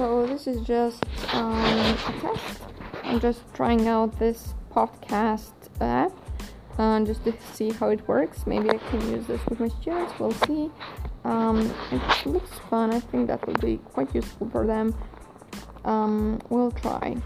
so this is just um, a test. I'm just trying out this podcast app uh, just to see how it works. Maybe I can use this with my students. We'll see. Um, it looks fun. I think that will be quite useful for them. Um, we'll try.